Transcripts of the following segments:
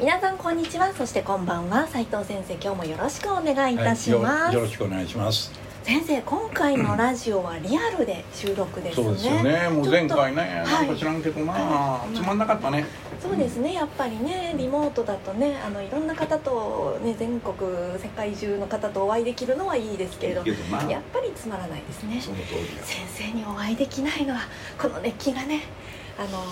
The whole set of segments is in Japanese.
皆さんこんにちは。そしてこんばんは。斉藤先生今日もよろしくお願いいたします、はい、よよろしくお願いします。先生今回のラジオはリアルで収録ですね、そうですよね。もう前回ねなんか知らんけどな、はい。つまんなかったね。そうですね。やっぱりねリモートだとねあのいろんな方と、ね、全国世界中の方とお会いできるのはいいですけれどやっぱりつまらないですね。その通りや先生にお会いできないのはこの熱気がねあの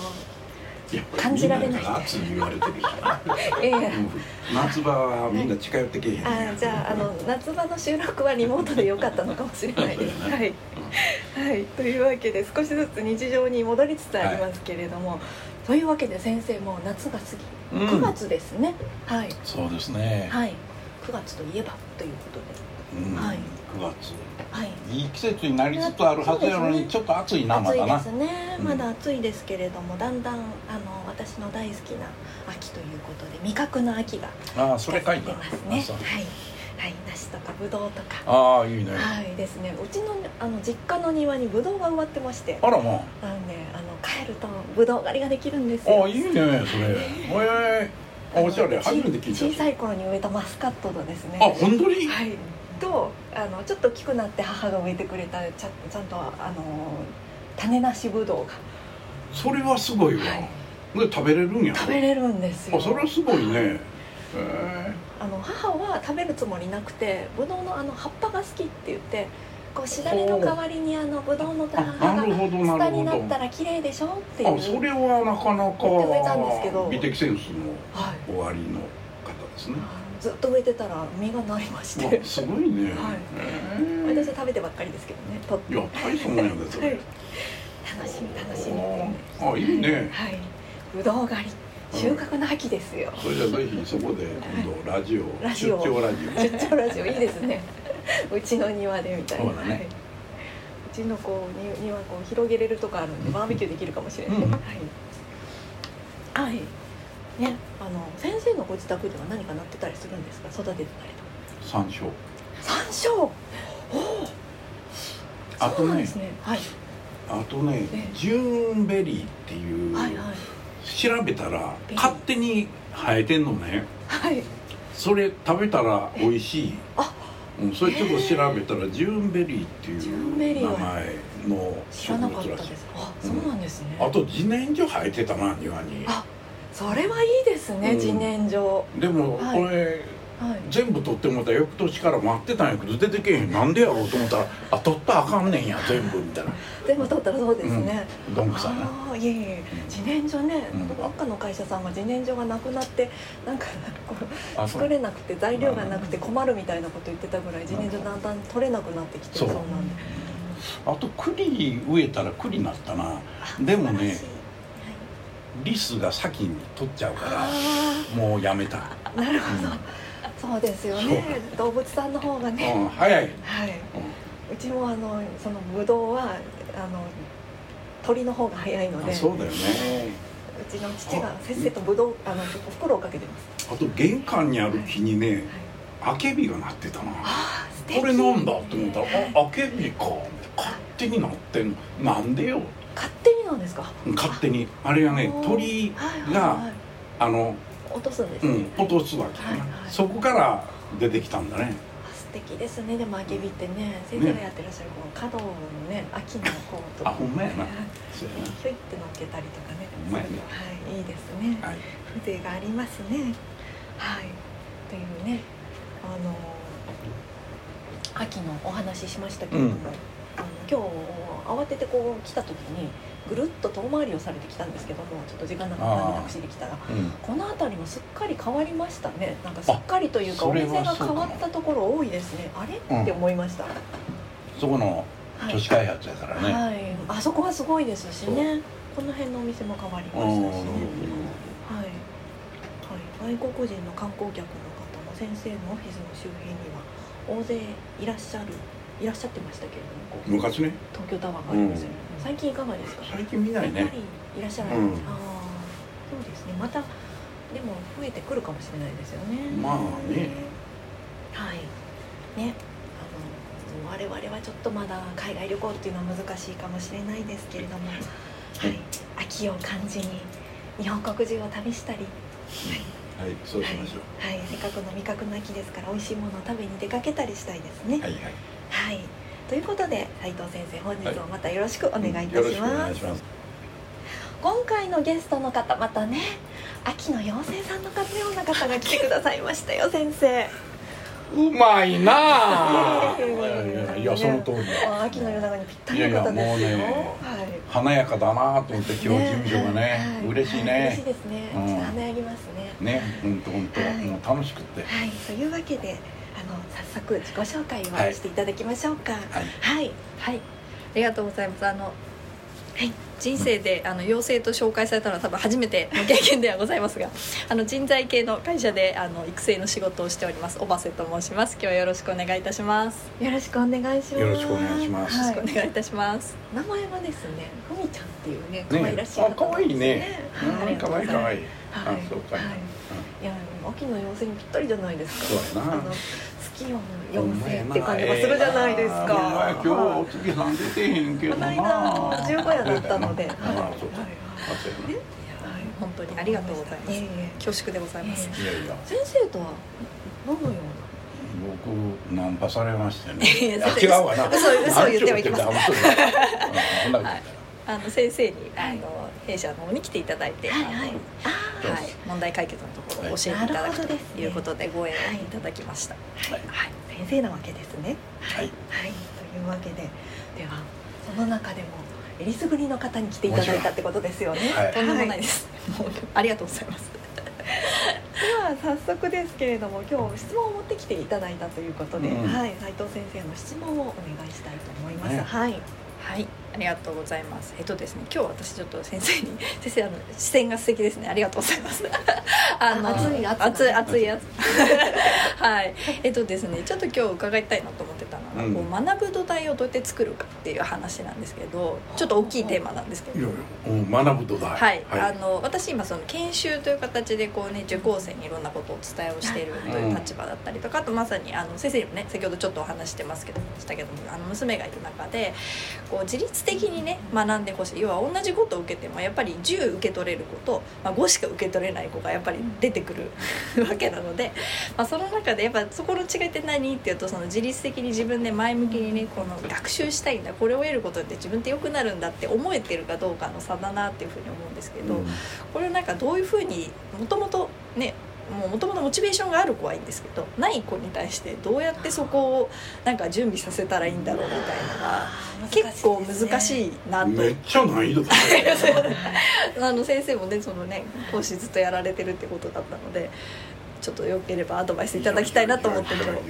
感じられない。から暑い言われてるしなええうん 夏場はみんな近寄ってけえへんあじゃああの夏場の収録はリモートで良かったのかもしれないです。はい、はい、というわけで少しずつ日常に戻りつつありますけれども、というわけで先生もう夏が過ぎ。うん。9月ですね、はい。そうですね、はい。9月といえばということで。うん。はい。9月。はい。いい季節になりつつあるはずやのに、ね。ちょっと暑いなまだな。暑いですね。うん。まだ暑いですけれども、だんだんあの私の大好きな秋ということで味覚の秋がああそれ書いてますね。はい。はい。梨とかぶどうとか。ああいいね、はいですね。うちのあの実家の庭にブドウが植わってまして。あらまなのであの帰るとブドウ狩りができるんですあよ。あいいねそれ。ええおしゃれ。初めて聞いた。小さい頃に植えたマスカットのですね。あ本当に？はいとあのちょっと大きくなって母が植えてくれたちゃちゃんとあの種なしブドウが。それはすごいわ、はい。で食べれるんや。食べれるんですよ。あそれはすごいね。へえあの母は食べるつもりなくてブドウのあの葉っぱが好きって言ってこうしだれの代わりにあのブドウの葉あなるほどがツタになったら綺麗でしょっていうあそれはなかな言ってくれたんですけど。か美的センスのはい。終わりの方ですねずっと植えてたら実がなりまして。わすごいね、はい。私は食べてばっかりですけどねとっていや大層なんやでそれ、はい。楽しみ楽しみ。ああいいね。はい。ぶどう狩り。収穫の秋ですよ。それじゃあぜひそこで今度ラジオラジオ。出張ラジオ。出張ラジオ。いいですね。うちの庭でみたいな。そうだね。はい。うちのこうに庭こう広げれるとこあるんでバーベキューできるかもしれない、うん。はい。はいねあの先生のご自宅では何かなってたりするんですか？育ててたりとか。山椒。山椒？おお。あとねね。はい。あとねええ。ジューンベリーっていう、はいはい。調べたら勝手に生えてんのね。はい。それ食べたら美味しい。あうん、それちょっと調べたらジューンベリーっていう名前の植知らなかっ物らしいたです。あそうなんですね、あと自然薯生えてたな庭に。あそれはいいですね、うん。自然薯でもはい。これ、はい。全部取ってもらったら翌年から待ってたんやけど出てけえへん。なんでやろうと思ったらあ取ったらあかんねんや全部みたいな。全部取ったらそうですね、どん。くさいなああいえいえ。自然薯ね、うん。どっかの会社さんが自然薯がなくなってなんか作れなくて材料がなくて困るみたいなこと言ってたぐらい自然薯だんだん取れなくなってきてそそううなんで。あと栗植えたら栗なったな。あでもねリスが先に取っちゃうからあもうやめた、あなるほど、そうですよね。動物さんの方がね、うん、早い、はい、うちもあのそのブドウはあの鳥の方が早いので。あそうだよね。うちの父がせっせとブドウあの袋をかけてます。あと玄関にある木にねあけびがなってたな。これなんだって思ったらああけびか。勝手になってんの。なんでよ勝手になんですか？勝手に。あれがね鳥はいはいがはい。あの落とすんですね、うん落とすわけ。やな、はいはい。そこから出てきたんだね。あ素敵ですね。でもあけびってね先生がやってらっしゃるこの角のね秋のこうとあほんまやな。ひょいって乗っけたりとかね。ほんまやねはいいいですね。はい。風情がありますね。はい。というねあの秋のお話ししましたけれども、うん今日慌ててこう来た時にぐるっと遠回りをされてきたんですけどもちょっと時間なかったんでタクシーで来たら。うん。この辺りもすっかり変わりましたね。なんかすっかりというかお店が変わったところ多いですね。あれ、うん。って思いました。そこのはい。都市開発やからね、はい、あそこはすごいですしね。この辺のお店も変わりましたしね。はい、はい、外国人の観光客の方も先生のオフィスの周辺には大勢いらっしゃるいらっしゃってましたけれどもこう。昔ね。東京タワーがありますよね、最近いかがですか？最近見ないね。やっぱりいらっしゃらない、うん。ああそうですね。またでも増えてくるかもしれないですよね。まあね。はい。ね。あの我々はちょっとまだ海外旅行っていうのは難しいかもしれないですけれども、はい、秋を感じに日本国中を旅したり。はい。そうしましょはい、はい、せっかくの味覚の秋ですから美味しいものを食べに出かけたりしたいですね。うはいはいはい、ということで斉藤先生本日もまたよろしくお願いいたします,、今回のゲストの方またね秋の妖精さんの方ような方が来てくださいましたよ先生。うまいなあ。いやいやいやその通りあ秋の夜長にぴったりの方ですよ。いやいやもうねはい。華やかだなと思って今日事務所がねはい。嬉しいはい嬉しいねですね、うんちょっと華やぎますね。ね本当本当。はい。もう楽しくって。はい。というわけであの早速自己紹介はい。をしていただきましょうか。はい。はい。はい、ありがとうございます。あの、はい。人生であの妖精と紹介されたのは多分初めての経験ではございますが、あの人材系の会社であの育成の仕事をしております。小バセと申します。今日はよろしくお願いいたします。よろしくお願いします。よろしくお願いします。はよろしくお願いいたします。名前はですねふみちゃんっていうねね可愛らしい方あ可愛いね。可愛い可愛い。はい。あそうか。はい。いや秋の妖精にぴったりじゃないですか。そうやな。あの月夜の妖精って感じがするじゃないですか、お前今日はい。お月さん出てへんけどな。この間十五夜だったので、ああそうかはい。本当にありがとうございます。恐縮でございます。いやいや。先生とはどのよ僕ナンパされましてね。違うわな。嘘嘘を言ってはいけません。あの先生にあはいの弊社の方に来ていただいて、はいはい。はい、問題解決のところを教えていただくということでご縁をいただきました。はい。はい、先生なわけですね。はい。はい、というわけで、ではその中でもえりすぐりの方に来ていただいたってことですよね。はい。とんでもないです。もうありがとうございます。では早速ですけれども、今日質問を持ってきていただいたということで、うん。はい、斉藤先生の質問をお願いしたいと思います。ねはい、はい、ありがとうございます。えっとですね、今日私ちょっと先生に 先生あの視線が素敵ですね。ありがとうございます。あの熱い熱い熱い熱い。はい。えっとですね、ちょっと今日伺いたいなと思ってたのこう学ぶ土台をどうやって作るかっていう話なんですけど、ちょっと大きいテーマなんですけど。学ぶとだはい、あの私今その研修という形でこうね受講生にいろんなことをお伝えをしているという立場だったりとかあとまさにあの先生にもね先ほどちょっとお話してますけどしたけどもあの娘がいる中でこう自律的にね学んでほしい。要は同じことを受けてもやっぱり10受け取れる子と、まあ、5しか受け取れない子がやっぱり出てくるわけなので、まあ、その中でやっぱそこの違いって何っていうとその自律的に自分で前向きにねこの学習したいんだこれを得ることで自分って良くなるんだって思えてるかどうかの差だなっていうふうに思うんですけど、うんこれなんかどういうふうにもともとねもともとモチベーションがある子はいいんですけどない子に対してどうやってそこをなんか準備させたらいいんだろうみたいなのが結構難しい。いなと。めっちゃ難易度高い あの先生もねそのね講師ずっとやられてるってことだったのでちょっとよければアドバイスいただきたいなと思ってるでも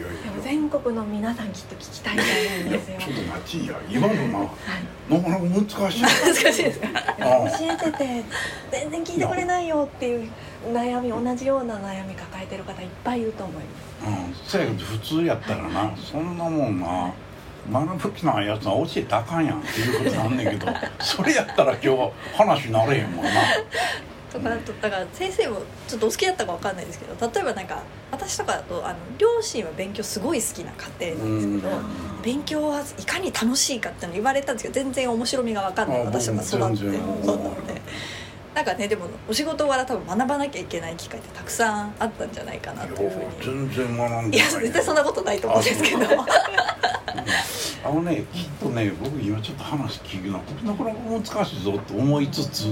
全国の皆さんきっと聞きたいと思うんですよ。ちょっと待ちいや今のなはいなかなか難しい。難しいです。かあ教えてて全然聞いてくれないよっていう悩み同じような悩み抱えてる方いっぱいいると思います。うん、せやけど普通やったらなそんなもんな。学ぶ気ないやつは教えたらあかんやんっていうことなんねんけどそれやったら今日話なれへんもんなとかだとだから先生もちょっとお好きだったかわかんないですけど例えばなんか私とかだとあの両親は勉強すごい好きな家庭なんですけど、うん。勉強はいかに楽しいかっての言われたんですけど全然面白みが分かんないあ私が育ってそうなのでなんかねでもお仕事柄多分学ばなきゃいけない機会ってたくさんあったんじゃないかなというふうに。全然学んいやでない絶対そんなことないと思うんですけど。あのねきっとね僕今ちょっと話聞くのなかなか難しいぞと思いつつ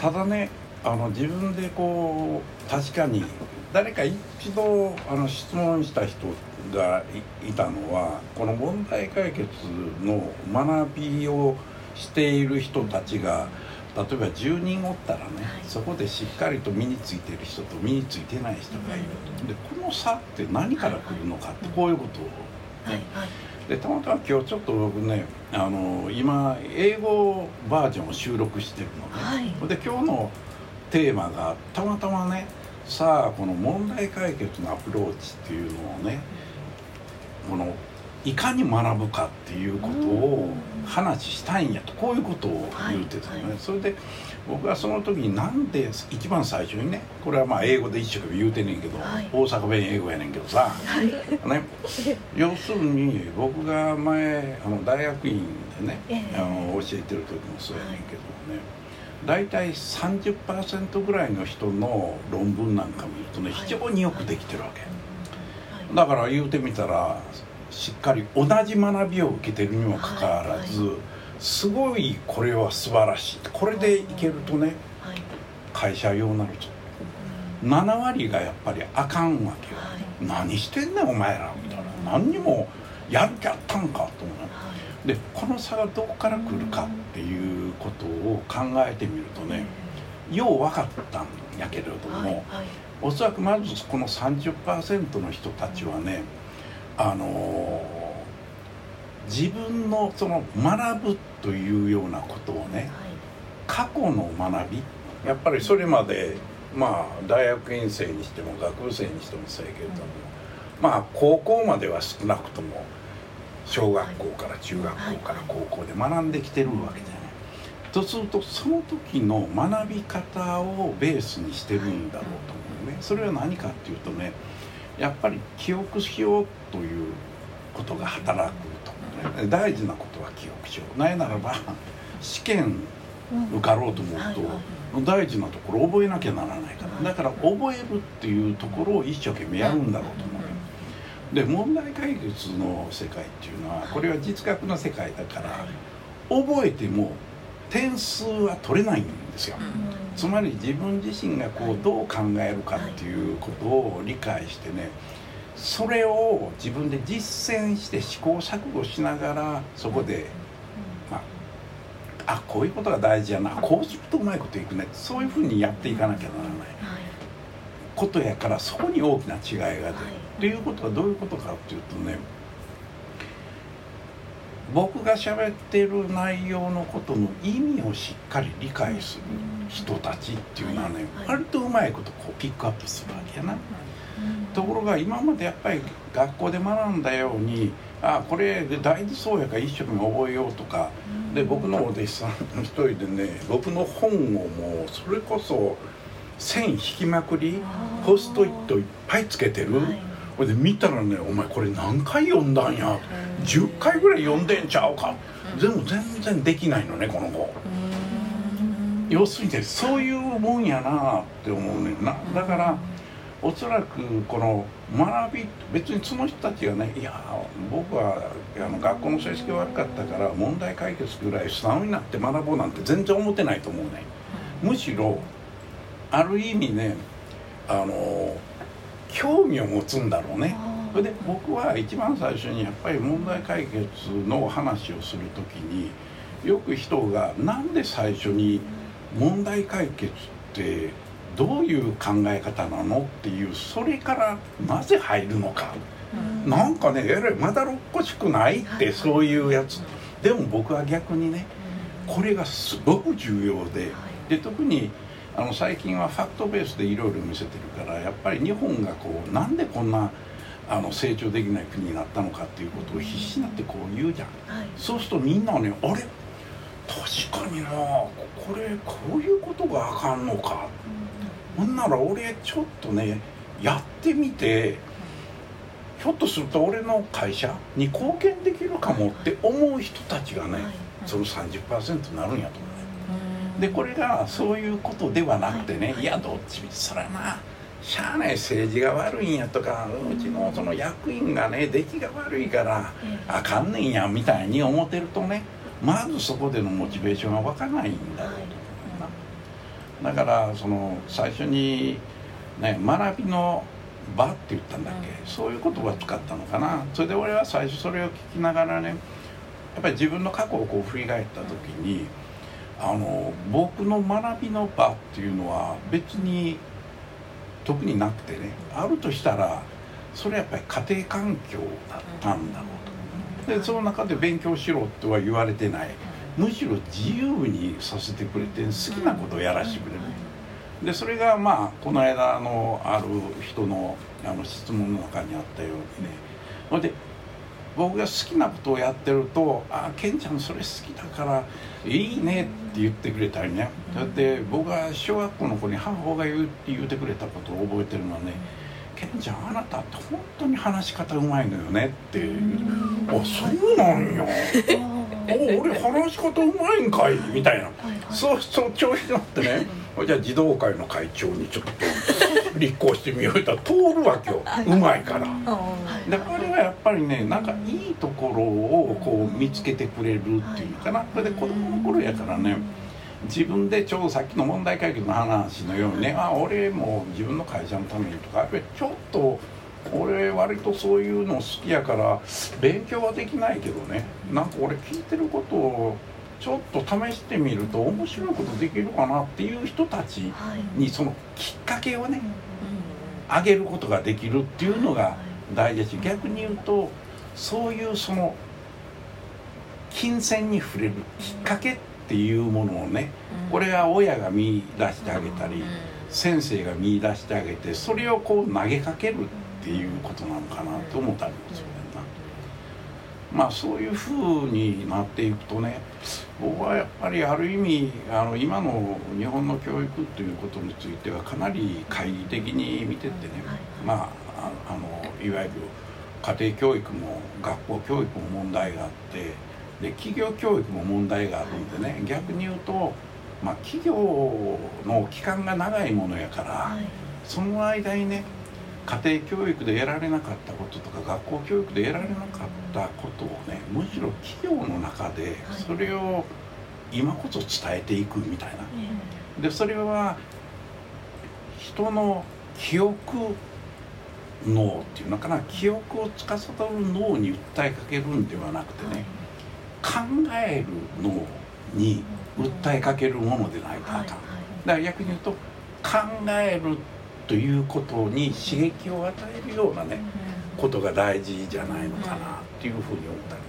ただねあの自分でこう確かに誰か一度あの質問した人がいいたのはこの問題解決の学びをしている人たちが例えば10人おったらね、そこでしっかりと身についている人と身についてない人がいるでこの差って何から来るのかってこういうことをはいはいでたまたま今日ちょっと僕ねあの今英語バージョンを収録してるのね、はい。で今日のテーマがたまたまねさあこの問題解決のアプローチっていうのをねこのいかに学ぶかっていうことを話したいんやとこういうことを言うてたのね、はいはい。それで僕はその時になんで一番最初にねこれはまあ英語で一生懸命言うてんねんけど、はい。大阪弁英語やねんけどさ、はい。ね、要するに僕が前あの大学院でね、ええ。あの教えてる時もそうやねんけどね、大体30%ぐらいの人の論文なんか見るとねはい。非常によくできてるわけ、はい。だから言うてみたらしっかり同じ学びを受けてるにもかかわらず、はいすごいこれは素晴らしい。これでいけるとねはい。会社用になると。7割がやっぱりあかんわけよ、はい。何してんねんお前らみたいな。何にもやる気あったんかと思う。はい。でこの差がどこから来るかっていうことを考えてみるとねよう分かったんやけれども、はいはい。おそらくまずこの30%の人たちはねあのー自分のその学ぶというようなことをね過去の学びやっぱりそれまでまあ大学院生にしても学部生にしてもそうやけれども、まあ高校までは少なくとも小学校から中学校から高校で学んできてるわけじゃない。とするとその時の学び方をベースにしてるんだろうと思うね。それは何かっていうとねやっぱり記憶しようということが働く。大事なことは記憶しよう。ないならば試験受かろうと思うと、大事なところ覚えなきゃならないから。だから覚えるっていうところを一生懸命やるんだろうと思うよ。で問題解決の世界っていうのはこれは実学の世界だから覚えても点数は取れないんですよ。つまり自分自身がこうどう考えるかっていうことを理解してねそれを自分で実践して試行錯誤しながらそこでまああこういうことが大事やなこうするとうまいこといくねそういうふうにやっていかなきゃならない。ことやからそこに大きな違いが出る。っていうことはどういうことかっていうとね僕が喋ってる内容のことの意味をしっかり理解する人たちっていうのはねはい。割とうまいことこうピックアップするわけやな。ところが今までやっぱり学校で学んだようにあこれ大事そうやから一生懸命覚えようとかで僕のお弟子さんの一人でね僕の本をもうそれこそ線引きまくりポストイットいっぱいつけてる、ほい。で見たらね「お前これ何回読んだんや」10回ぐらい読んでんちゃうか。でも全然できないのねこの子要するにねそういうもんやなって思うねんな。だからおそらくこの学び別にその人たちがねいや僕はあの学校の成績悪かったから問題解決ぐらい素直になって学ぼうなんて全然思ってないと思うね。むしろある意味ねあの興味を持つんだろうね。それで僕は一番最初にやっぱり問題解決の話をする時によく人がなんで最初に問題解決ってどういう考え方なのっていうそれからなぜ入るのか。なんかねえらいまだろっこしくないってそういうやつ。でも僕は逆にねこれがすごく重要でで特にあの最近はファクトベースでいろいろ見せてるからやっぱり日本がこうなんでこんなあの成長できない国になったのかっていうことを必死になってこう言うじゃん。そうするとみんなねあれ？確かになこれこういうことがあかんのかほんなら俺ちょっとねやってみてひょっとすると俺の会社に貢献できるかもって思う人たちがねその30%になるんやと思う。ね。でこれがそういうことではなくてね、い、やどっちみちそらなしゃあない政治が悪いんやとかうちのその役員がね出来が悪いからあかんねんやみたいに思ってるとねまずそこでのモチベーションが湧かないんだ。とだからその最初にね学びの場って言ったんだっけ、そういう言葉を使ったのかな？それで俺は最初それを聞きながらねやっぱり自分の過去をこう振り返った時にあの僕の学びの場っていうのは別に特になくてねあるとしたらそれはやっぱり家庭環境だったんだろうと。でその中で勉強しろとは言われてないむしろ自由にさせてくれて好きなことをやらせてくれる。でそれがまあこの間のある人のあの質問の中にあったようにね。ほんで僕が好きなことをやってると「あケンちゃんそれ好きだからいいね」って言ってくれたりねだって僕が小学校の子に母親が言う言ってくれたことを覚えてるのはね「ケンちゃんあなたって本当に話し方うまいのよね」って「あそうなんや」お俺話し方うまいんかいみたいな、そうそう調子に乗ってね、じゃあ児童会の会長にちょっと立候補してみようと。通るわけよ、うまいから。であれはやっぱりねなんかいいところをこう見つけてくれるっていうかな。それで子供の頃やからね自分でちょうどさっきの問題解決の話のようにねあ俺も自分の会社のためにとかやっぱりちょっと俺割とそういうの好きやから勉強はできないけどね。なんか俺聞いてることをちょっと試してみると面白いことできるかなっていう人たちにそのきっかけをねあげることができるっていうのが大事だし逆に言うとそういうその金銭に触れるきっかけっていうものをねこれは親が見出してあげたり先生が見出してあげてそれをこう投げかけるっていうことなのかなと思ったんですよね。まあそういうふうになっていくとね僕はやっぱりある意味あの今の日本の教育ということについてはかなり懐疑的に見てってね、まああのいわゆる家庭教育も学校教育も問題があってで企業教育も問題があるんでね逆に言うと、まあ、企業の期間が長いものやから、その間にね家庭教育で得られなかったこととか学校教育で得られなかったことをねむしろ企業の中でそれを今こそ伝えていくみたいな。でそれは人の記憶脳っていうのかな記憶を司る脳に訴えかけるんではなくてね考える脳に訴えかけるものでないかん。だから逆に言うと考えるということに刺激を与えるようなねことが大事じゃないのかなっていうふうに思ったりす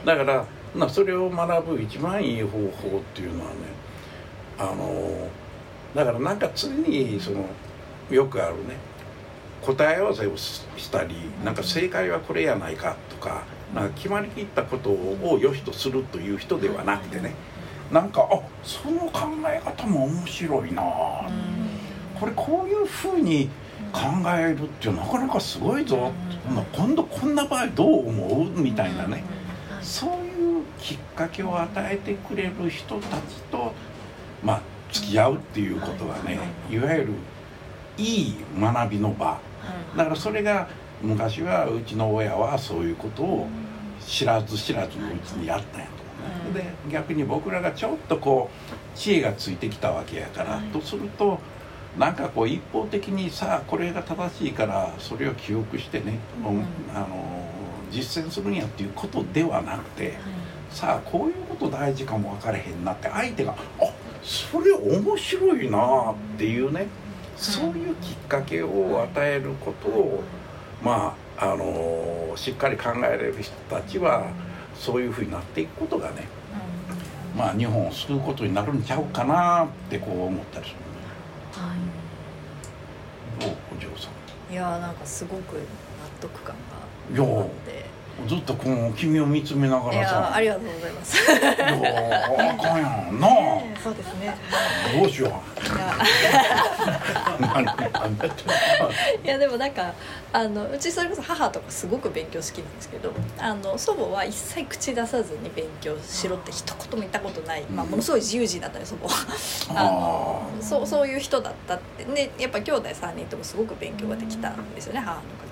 るだからまあそれを学ぶ一番いい方法っていうのはねあのだからなんか常にそのよくあるね答え合わせをしたりなんか正解はこれやないかとかなんか決まりきったことを良しとするという人ではなくてねなんかあその考え方も面白いなこれこういうふうに考えるってなかなかすごいぞ、今度こんな場合どう思う？みたいなね。そういうきっかけを与えてくれる人たちとまあ付き合うっていうことがねいわゆるいい学びの場。だからそれが昔はうちの親はそういうことを知らず知らずのうちにやったんやと思う。ね。で逆に僕らがちょっとこう知恵がついてきたわけやから、とするとなんかこう一方的にさあこれが正しいからそれを記憶してね、うん、あの実践するんやっていうことではなくて、さあこういうこと大事かも分からへんなって相手が「あそれ面白いな」っていうねそういうきっかけを与えることをまああのしっかり考えられる人たちはそういうふうになっていくことがねまあ日本を救うことになるんちゃうかなってこう思ったりする。はい、どうお嬢さん。いやなんかすごく納得感があってずっとこの君を見つめながらさ。ありがとうございます。いやあかんやんな。そうですね。どうしよう。いや。でもなんかあのうちそれこそ母とかすごく勉強好きなんですけどあの祖母は一切口出さずに勉強しろって一言も言ったことない、まあ、ものすごい自由人だったね祖母は。あのそうそういう人だったって。でやっぱ兄弟3人ともすごく勉強ができたんですよね母の家系は。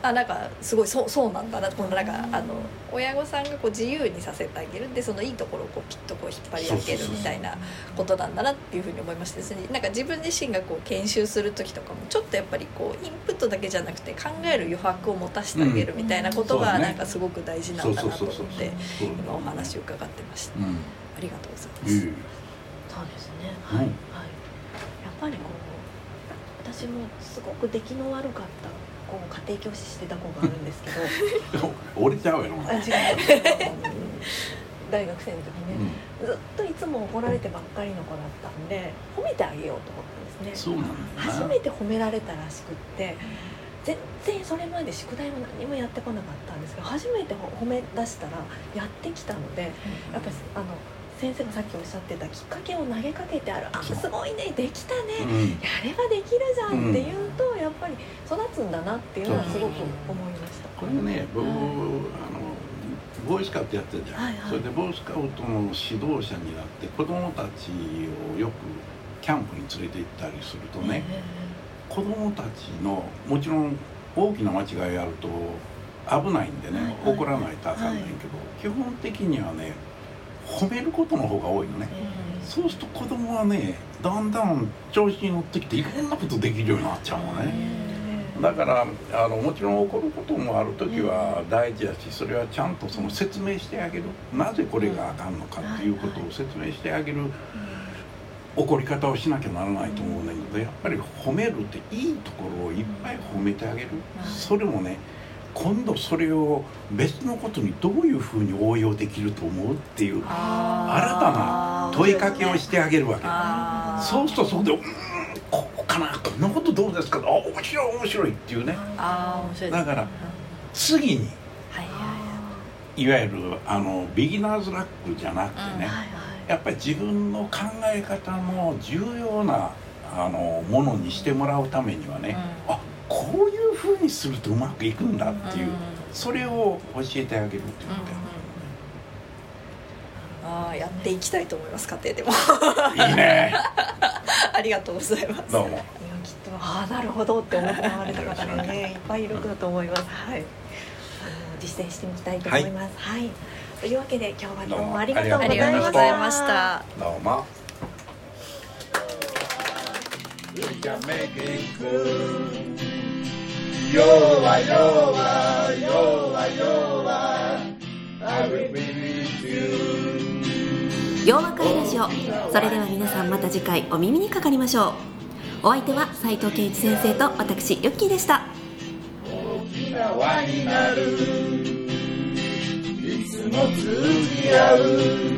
あなんかすごいそうそうなんだなこのなんかあの親御さんがこう自由にさせてあげるでそのいいところをこうピッとこう引っ張り上げるみたいなことなんだなっていうふうに思いましてですねなんか自分自身がこう研修する時とかもちょっとやっぱりこうインプットだけじゃなくて考える余白を持たせてあげるみたいなことがなんかすごく大事なんだなと思って今お話を伺ってました。ありがとうございます。そうですね。はい、はい。やっぱりこう私もすごく出来の悪かったこう家庭教師してた子があるんですけど。俺ちゃうやろあ違う。大学生の時ね、うん、ずっといつも怒られてばっかりの子だったんで褒めてあげようと思ったんですね。初めて褒められたらしくって全然それまで宿題も何もやってこなかったんですけど初めて褒め出したらやってきたので、やっぱりあの先生がさっきおっしゃってたきっかけを投げかけてあるあすごいねできたね、うん、やればできるじゃんっていうと、ぱり育つんだなっていうのはすごく思いました。これね僕、はい、あのボーイスカウトやってるじゃん、はいはい、それでボーイスカウトの指導者になって子供たちをよくキャンプに連れて行ったりするとね、子供たちのもちろん大きな間違いあると危ないんでね、はいはい、怒らないとあかんねんけど、基本的にはね褒めることの方が多いのね、そうすると子供はねだんだん調子に乗ってきていろんなことできるようになっちゃうのね、だからあのもちろん怒ることもある時は大事だしそれはちゃんとその説明してあげる。なぜこれがあかんのかっていうことを説明してあげる。怒り方をしなきゃならないと思うんだけどやっぱり褒めるっていいところをいっぱい褒めてあげる。それもね今度それを別のことにどういうふうに応用できると思うっていう新たな問いかけをしてあげるわけ。そうするとそこで「うんここかなこんなことどうですか?」あ面白い面白いっていうね。だから次にいわゆるあのビギナーズラックじゃなくてねやっぱり自分の考え方の重要なあのものにしてもらうためにはね、うん、あこういうふうにするとうまくいくんだっていう、それを教えてあげるっていうことや、ああやっていきたいと思います家庭でも。いいね。ありがとうございます。どうも。きっとああなるほどって思ってわれた方がねいっぱいいるかと思います。はい。実践してみたいと思います、はい、はい、というわけで今日はどうもありがとうございました。どうも。We can make it good. 弱弱弱弱 I will be with you 洋和会ラジオそれでは皆さんまた次回お耳にかかりましょうお相手は斉藤健一先生と私ヨッキーでした大きな輪になるいつも通じ合う